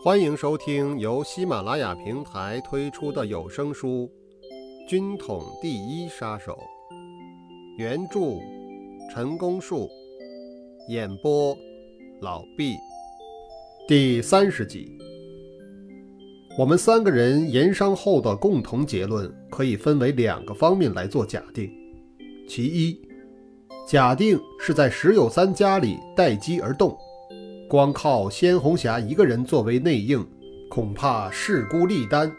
欢迎收听由喜马拉雅平台推出的有声书《军统第一杀手》，原著陈功树，演播老毕，第三十集。我们三个人研商后的共同结论可以分为两个方面来做假定：其一，假定是在石有三家里待机而动。光靠鲜红霞一个人作为内应，恐怕势孤力单。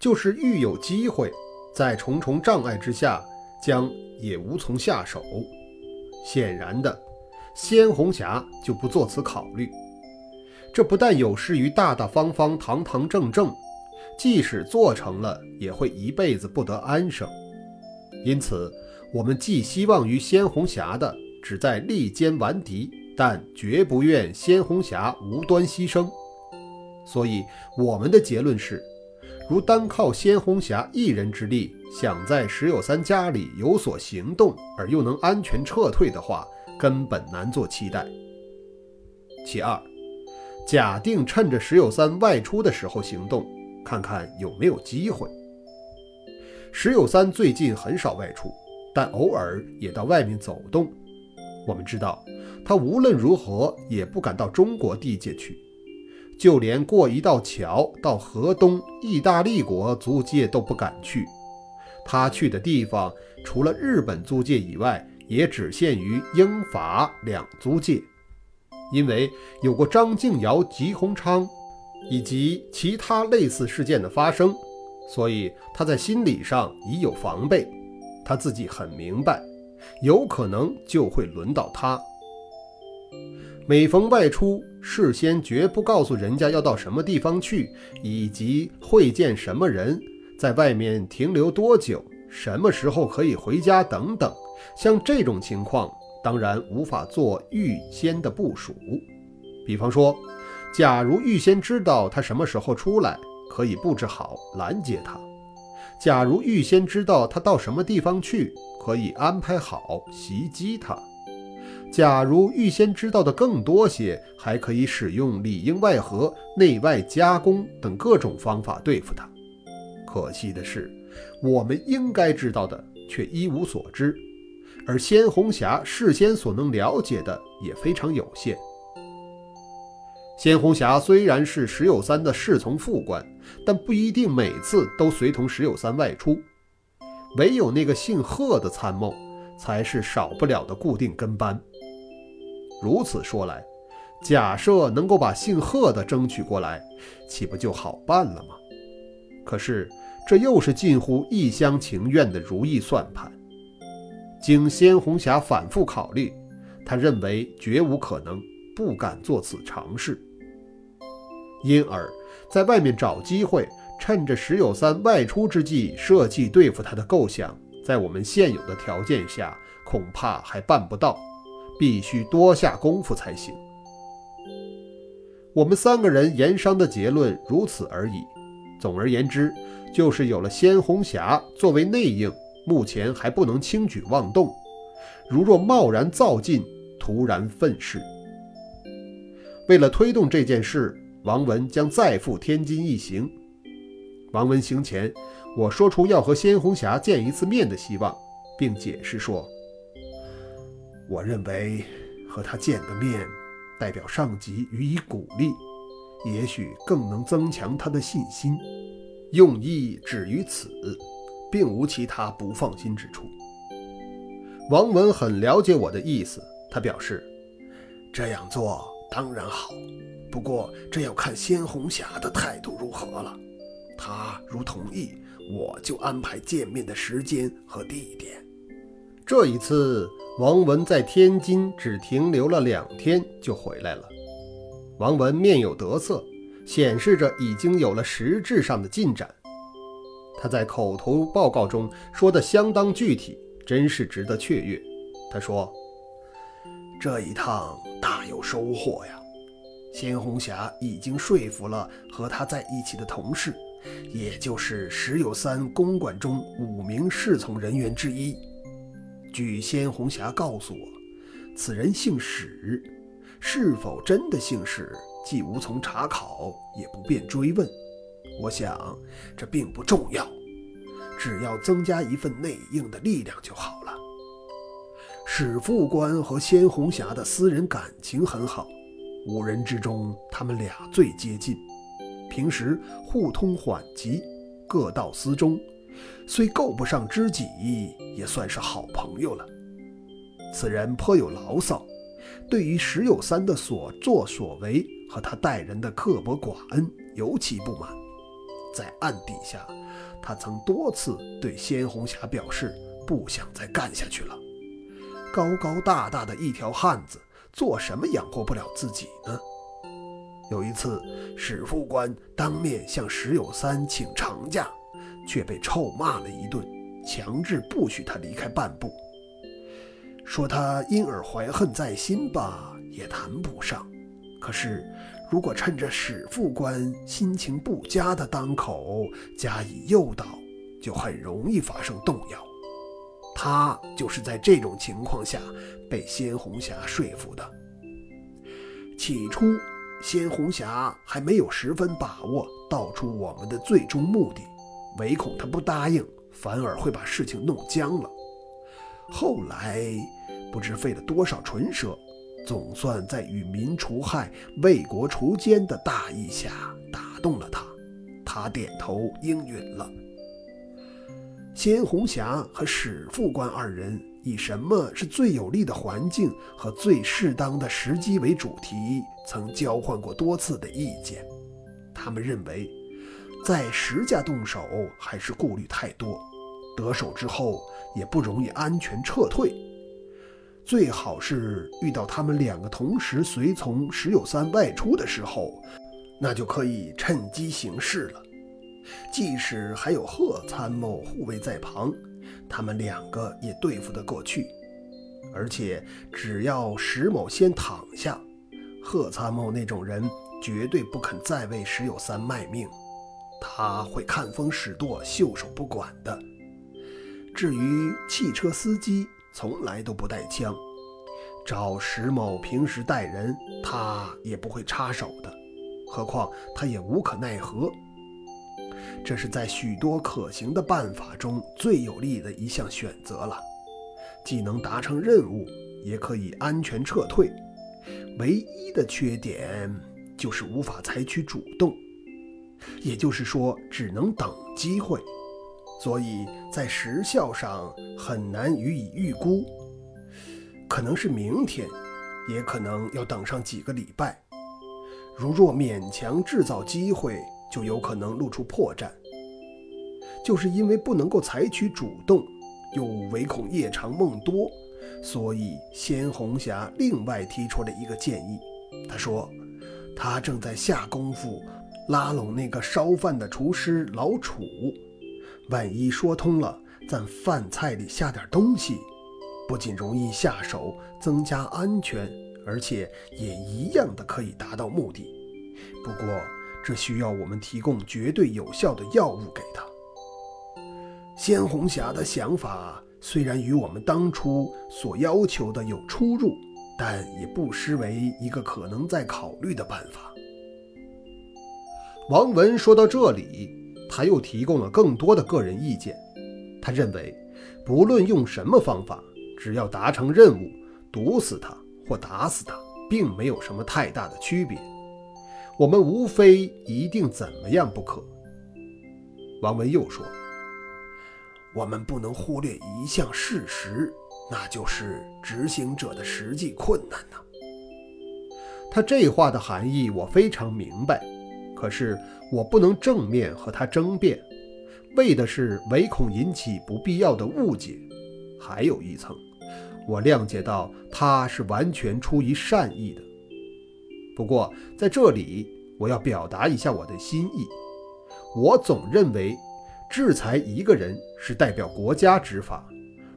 就是遇有机会，在重重障碍之下，将也无从下手。显然的，鲜红霞就不做此考虑。这不但有失于大大方方、堂堂正正，即使做成了，也会一辈子不得安生。因此，我们寄希望于鲜红霞的，只在力歼顽敌。但绝不愿鲜红霞无端牺牲，所以我们的结论是：如单靠鲜红霞一人之力，想在石有三家里有所行动，而又能安全撤退的话，根本难做期待。其二，假定趁着石有三外出的时候行动，看看有没有机会。石有三最近很少外出，但偶尔也到外面走动。我们知道。他无论如何也不敢到中国地界去，就连过一道桥到河东意大利国租界都不敢去。他去的地方除了日本租界以外，也只限于英法两租界。因为有过张敬尧、吉鸿昌以及其他类似事件的发生，所以他在心理上已有防备。他自己很明白，有可能就会轮到他。每逢外出，事先绝不告诉人家要到什么地方去，以及会见什么人，在外面停留多久，什么时候可以回家等等。像这种情况，当然无法做预先的部署。比方说，假如预先知道他什么时候出来，可以布置好拦截他；假如预先知道他到什么地方去，可以安排好袭击他。假如预先知道的更多些，还可以使用里应外合、内外夹攻等各种方法对付他。可惜的是，我们应该知道的却一无所知，而鲜红霞事先所能了解的也非常有限。鲜红霞虽然是石有三的侍从副官，但不一定每次都随同石有三外出，唯有那个姓贺的参谋，才是少不了的固定跟班。如此说来，假设能够把姓贺的争取过来，岂不就好办了吗？可是这又是近乎一厢情愿的如意算盘。经鲜红霞反复考虑，他认为绝无可能，不敢做此尝试。因而，在外面找机会，趁着石有三外出之际设计对付他的构想，在我们现有的条件下，恐怕还办不到。必须多下功夫才行。我们三个人研商的结论如此而已。总而言之，就是有了鲜红霞作为内应，目前还不能轻举妄动。如若贸然造进，徒然愤世。为了推动这件事，王文将再赴天津一行。王文行前，我说出要和鲜红霞见一次面的希望，并解释说。我认为和他见个面，代表上级予以鼓励，也许更能增强他的信心。用意止于此，并无其他不放心之处。王文很了解我的意思，他表示这样做当然好，不过这要看鲜红霞的态度如何了。他如同意，我就安排见面的时间和地点。这一次。王文在天津只停留了两天就回来了。王文面有得色，显示着已经有了实质上的进展。他在口头报告中说的相当具体，真是值得雀跃。他说：“这一趟大有收获呀！鲜红霞已经说服了和他在一起的同事，也就是石有三公馆中五名侍从人员之一。”据鲜红霞告诉我，此人姓史，是否真的姓史，既无从查考，也不便追问。我想这并不重要，只要增加一份内应的力量就好了。史副官和鲜红霞的私人感情很好，五人之中他们俩最接近，平时互通缓急，各道私衷，虽够不上知己，也算是好朋友了。此人颇有牢骚，对于石有三的所作所为和他待人的刻薄寡恩尤其不满，在暗底下，他曾多次对鲜红霞表示不想再干下去了。高高大大的一条汉子，做什么养活不了自己呢？有一次，史副官当面向石有三请长假，却被臭骂了一顿，强制不许他离开半步。说他因而怀恨在心吧，也谈不上。可是，如果趁着史副官心情不佳的当口加以诱导，就很容易发生动摇。他就是在这种情况下被仙红霞说服的。起初，仙红霞还没有十分把握道出我们的最终目的，唯恐他不答应，反而会把事情弄僵了。后来，不知费了多少唇舌，总算在与民除害、为国除奸的大义下打动了他。他点头应允了。仙红霞和史副官二人以什么是最有利的环境和最适当的时机为主题，曾交换过多次的意见。他们认为，在石家动手还是顾虑太多，得手之后也不容易安全撤退。最好是遇到他们两个同时随从石有三外出的时候，那就可以趁机行事了。即使还有贺参谋护卫在旁，他们两个也对付得过去。而且只要石某先躺下，贺参谋那种人绝对不肯再为石有三卖命，他会看风使舵、袖手不管的。至于汽车司机，从来都不带枪，找石某平时带人，他也不会插手的。何况他也无可奈何。这是在许多可行的办法中最有利的一项选择了，既能达成任务，也可以安全撤退。唯一的缺点就是无法采取主动，也就是说，只能等机会，所以在时效上很难予以预估。可能是明天，也可能要等上几个礼拜。如若勉强制造机会，就有可能露出破绽，就是因为不能够采取主动，又唯恐夜长梦多，所以仙红霞另外提出了一个建议。他说，他正在下功夫拉拢那个烧饭的厨师老楚，万一说通了，在饭菜里下点东西，不仅容易下手，增加安全，而且也一样的可以达到目的。不过。这需要我们提供绝对有效的药物给他。鲜红霞的想法虽然与我们当初所要求的有出入，但也不失为一个可能再考虑的办法。王文说到这里，他又提供了更多的个人意见。他认为，不论用什么方法，只要达成任务，毒死他或打死他，并没有什么太大的区别。我们无非一定怎么样不可。王文又说：“我们不能忽略一项事实，那就是执行者的实际困难呐。”他这话的含义我非常明白，可是我不能正面和他争辩，为的是唯恐引起不必要的误解。还有一层，我谅解到他是完全出于善意的。不过，在这里我要表达一下我的心意。我总认为，制裁一个人是代表国家执法。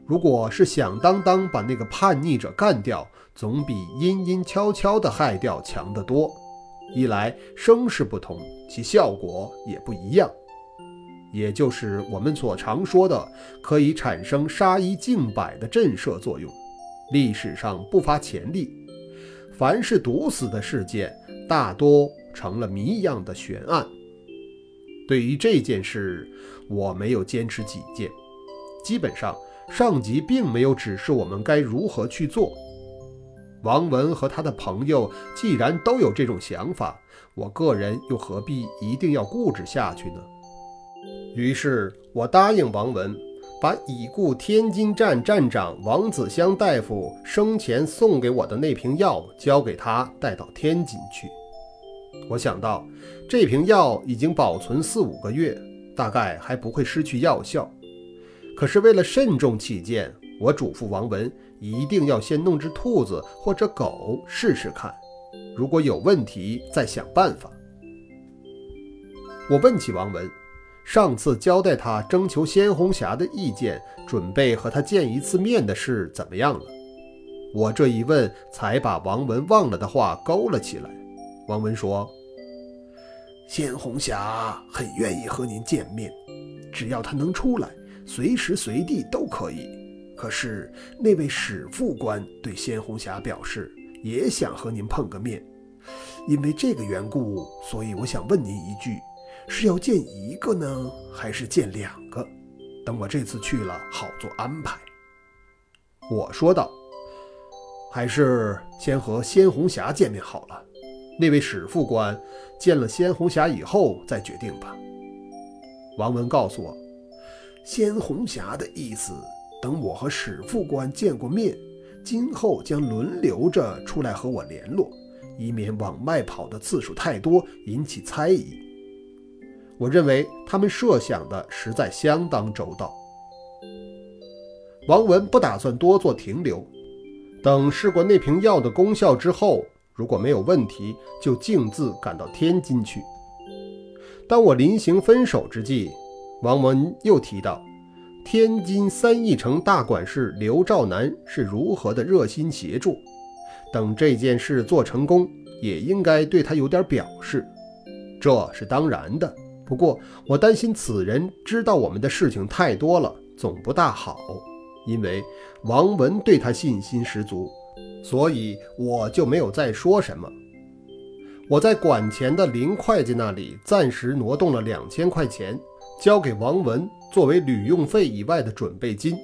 如果是响当当把那个叛逆者干掉，总比阴阴悄悄地害掉强得多。一来声势不同，其效果也不一样。也就是我们所常说的，可以产生杀一儆百的震慑作用，历史上不乏前例。凡是毒死的事件，大多成了谜一样的悬案。对于这件事，我没有坚持己见，基本上上级并没有指示我们该如何去做。王文和他的朋友既然都有这种想法，我个人又何必一定要固执下去呢？于是我答应王文，把已故天津站站长王子香大夫生前送给我的那瓶药交给他，带到天津去。我想到这瓶药已经保存四五个月，大概还不会失去药效。可是为了慎重起见，我嘱咐王文一定要先弄只兔子或者狗试试看，如果有问题再想办法。我问起王文，上次交代他征求鲜红霞的意见，准备和他见一次面的事怎么样了？我这一问，才把王文忘了的话勾了起来。王文说：“鲜红霞很愿意和您见面，只要他能出来，随时随地都可以。可是那位史副官对鲜红霞表示，也想和您碰个面。因为这个缘故，所以我想问您一句：是要见一个呢，还是见两个？等我这次去了，好做安排。”我说道：“还是先和鲜红霞见面好了。”那位史副官见了鲜红霞以后再决定吧。王文告诉我，鲜红霞的意思，等我和史副官见过面，今后将轮流着出来和我联络，以免往外跑的次数太多，引起猜疑。我认为他们设想的实在相当周到。王文不打算多做停留，等试过那瓶药的功效之后。如果没有问题，就径自赶到天津去。当我临行分手之际，王文又提到，天津三义城大管事刘兆南是如何的热心协助。等这件事做成功，也应该对他有点表示。这是当然的。不过我担心此人知道我们的事情太多了，总不大好。因为王文对他信心十足。所以我就没有再说什么。我在管钱的林会计那里暂时挪动了两千块钱，交给王文作为旅用费以外的准备金。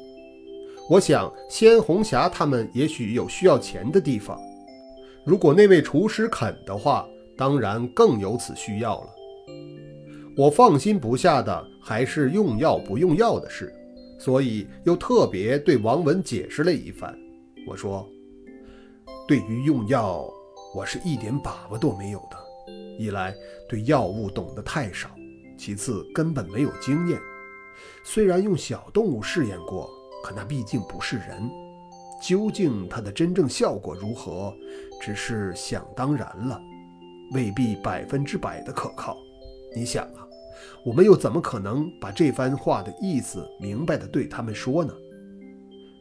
我想鲜红霞他们也许有需要钱的地方，如果那位厨师肯的话，当然更有此需要了。我放心不下的还是用药不用药的事，所以又特别对王文解释了一番。我说。对于用药，我是一点把握都没有的。一来对药物懂得太少，其次根本没有经验。虽然用小动物试验过，可那毕竟不是人。究竟它的真正效果如何，只是想当然了，未必百分之百的可靠。你想啊，我们又怎么可能把这番话的意思明白的对他们说呢？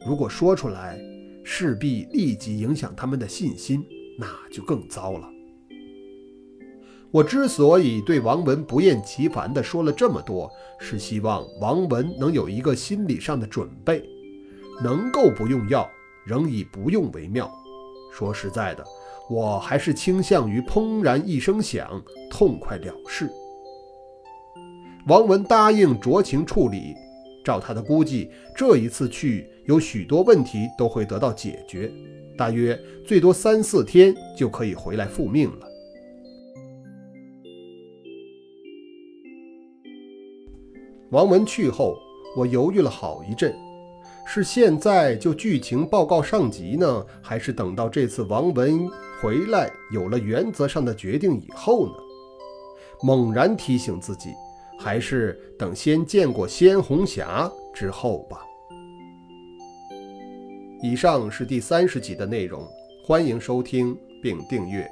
如果说出来，势必立即影响他们的信心，那就更糟了。我之所以对王文不厌其烦地说了这么多，是希望王文能有一个心理上的准备，能够不用药，仍以不用为妙。说实在的，我还是倾向于砰然一声响，痛快了事。王文答应酌情处理。照他的估计，这一次去有许多问题都会得到解决，大约最多三四天就可以回来复命了。王文去后，我犹豫了好一阵，是现在就剧情报告上级呢，还是等到这次王文回来有了原则上的决定以后呢？猛然提醒自己。还是等先见过鲜红霞之后吧。以上是第三十集的内容，欢迎收听并订阅。